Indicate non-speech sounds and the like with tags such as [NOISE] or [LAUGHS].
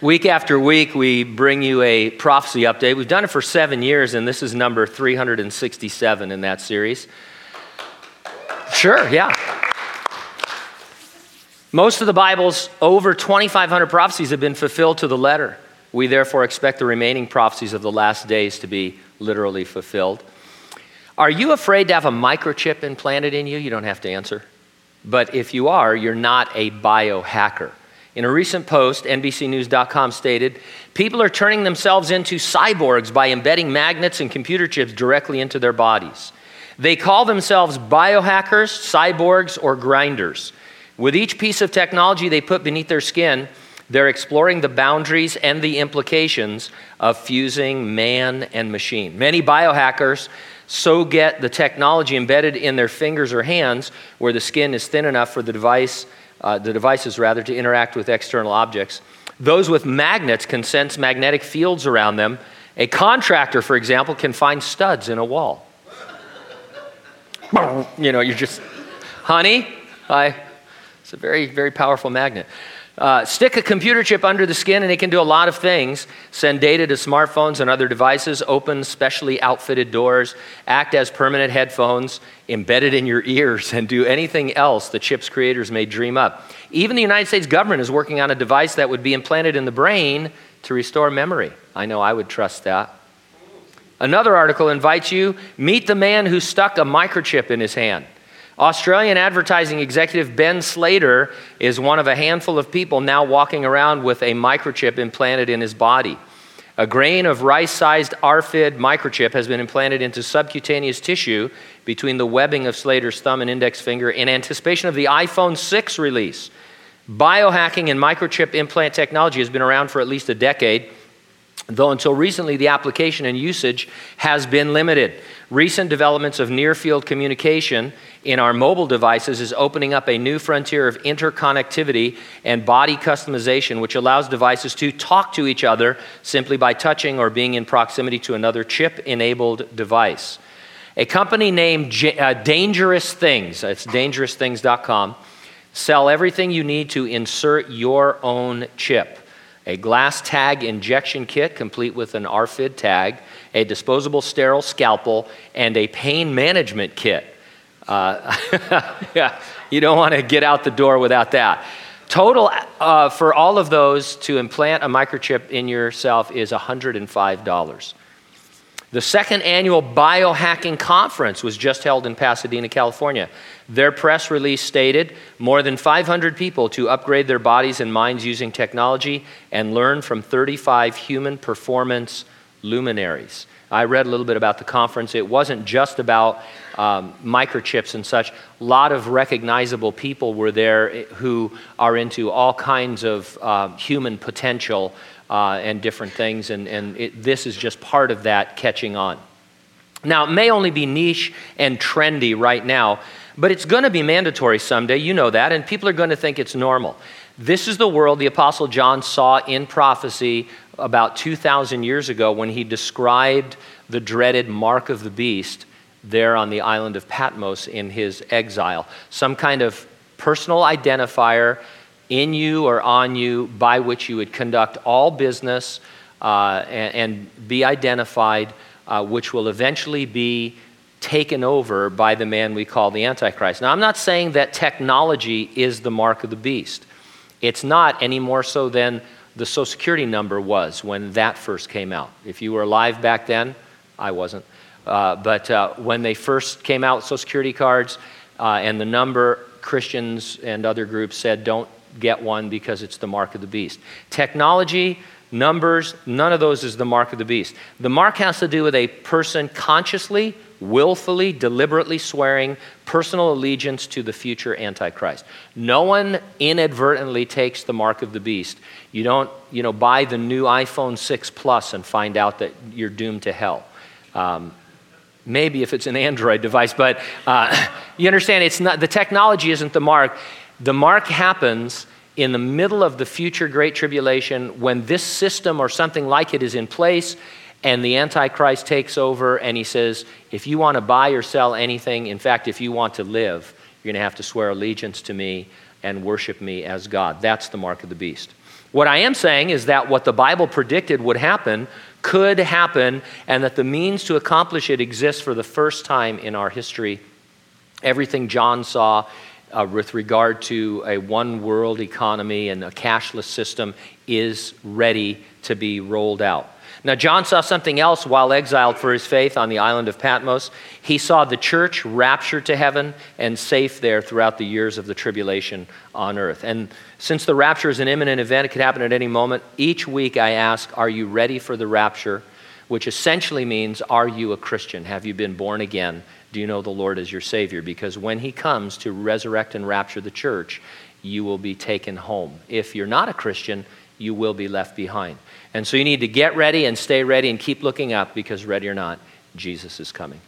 Week after week, we bring you a prophecy update. We've done it for seven years, and this is number 367 in that series. Sure, yeah. Most of the Bible's over 2,500 prophecies have been fulfilled to the letter. We therefore expect the remaining prophecies of the last days to be literally fulfilled. Are you afraid to have a microchip implanted in you? You don't have to answer. But if you are, you're not a biohacker. In a recent post, NBCNews.com stated people are turning themselves into cyborgs by embedding magnets and computer chips directly into their bodies. They call themselves biohackers, cyborgs, or grinders. With each piece of technology they put beneath their skin, they're exploring the boundaries and the implications of fusing man and machine. Many biohackers so get the technology embedded in their fingers or hands where the skin is thin enough for the device uh, the devices rather, to interact with external objects. Those with magnets can sense magnetic fields around them. A contractor, for example, can find studs in a wall. [LAUGHS] you know, you're just, honey, I, it's a very, very powerful magnet. Uh, stick a computer chip under the skin and it can do a lot of things send data to smartphones and other devices, open specially outfitted doors, act as permanent headphones embedded in your ears, and do anything else the chip's creators may dream up. Even the United States government is working on a device that would be implanted in the brain to restore memory. I know I would trust that. Another article invites you meet the man who stuck a microchip in his hand. Australian advertising executive Ben Slater is one of a handful of people now walking around with a microchip implanted in his body. A grain of rice sized RFID microchip has been implanted into subcutaneous tissue between the webbing of Slater's thumb and index finger in anticipation of the iPhone 6 release. Biohacking and microchip implant technology has been around for at least a decade though until recently the application and usage has been limited. Recent developments of near field communication in our mobile devices is opening up a new frontier of interconnectivity and body customization, which allows devices to talk to each other simply by touching or being in proximity to another chip enabled device. A company named J- uh, Dangerous Things, it's dangerousthings.com, sell everything you need to insert your own chip a glass tag injection kit complete with an RFID tag, a disposable sterile scalpel, and a pain management kit. Uh, [LAUGHS] yeah, you don't want to get out the door without that. Total uh, for all of those to implant a microchip in yourself is $105. The second annual biohacking conference was just held in Pasadena, California. Their press release stated more than 500 people to upgrade their bodies and minds using technology and learn from 35 human performance luminaries. I read a little bit about the conference. It wasn't just about um, microchips and such. A lot of recognizable people were there who are into all kinds of uh, human potential uh, and different things, and, and it, this is just part of that catching on. Now, it may only be niche and trendy right now, but it's going to be mandatory someday. You know that, and people are going to think it's normal. This is the world the Apostle John saw in prophecy about 2,000 years ago when he described the dreaded mark of the beast there on the island of Patmos in his exile. Some kind of personal identifier in you or on you by which you would conduct all business uh, and, and, be identified, uh, which will eventually be taken over by the man we call the Antichrist. Now, I'm not saying that technology is the mark of the beast. It's not any more so than the Social Security number was when that first came out. If you were alive back then, I wasn't. Uh, but uh, when they first came out Social Security cards uh, and the number, Christians and other groups said, don't get one because it's the mark of the beast. Technology, numbers, none of those is the mark of the beast. The mark has to do with a person consciously, willfully, deliberately swearing personal allegiance to the future Antichrist. No one inadvertently takes the mark of the beast. You don't, you know, buy the new iPhone 6 Plus and find out that you're doomed to hell. Um, maybe if it's an Android device, but uh, [LAUGHS] you understand it's not, the technology isn't the mark. The mark happens in the middle of the future Great Tribulation when this system or something like it is in place and the Antichrist takes over and he says, if you want to buy or sell anything, in fact, if you want to live, you're going to have to swear allegiance to me and worship me as God. That's the mark of the beast. What I am saying is that what the Bible predicted would happen could happen, and that the means to accomplish it exists for the first time in our history. Everything John saw uh, with regard to a one world economy and a cashless system is ready to be rolled out. Now, John saw something else while exiled for his faith on the island of Patmos. He saw the church raptured to heaven and safe there throughout the years of the tribulation on earth. And since the rapture is an imminent event, it could happen at any moment, each week I ask, Are you ready for the rapture? Which essentially means, Are you a Christian? Have you been born again? Do you know the Lord as your Savior? Because when He comes to resurrect and rapture the church, you will be taken home. If you're not a Christian, you will be left behind. And so you need to get ready and stay ready and keep looking up because, ready or not, Jesus is coming.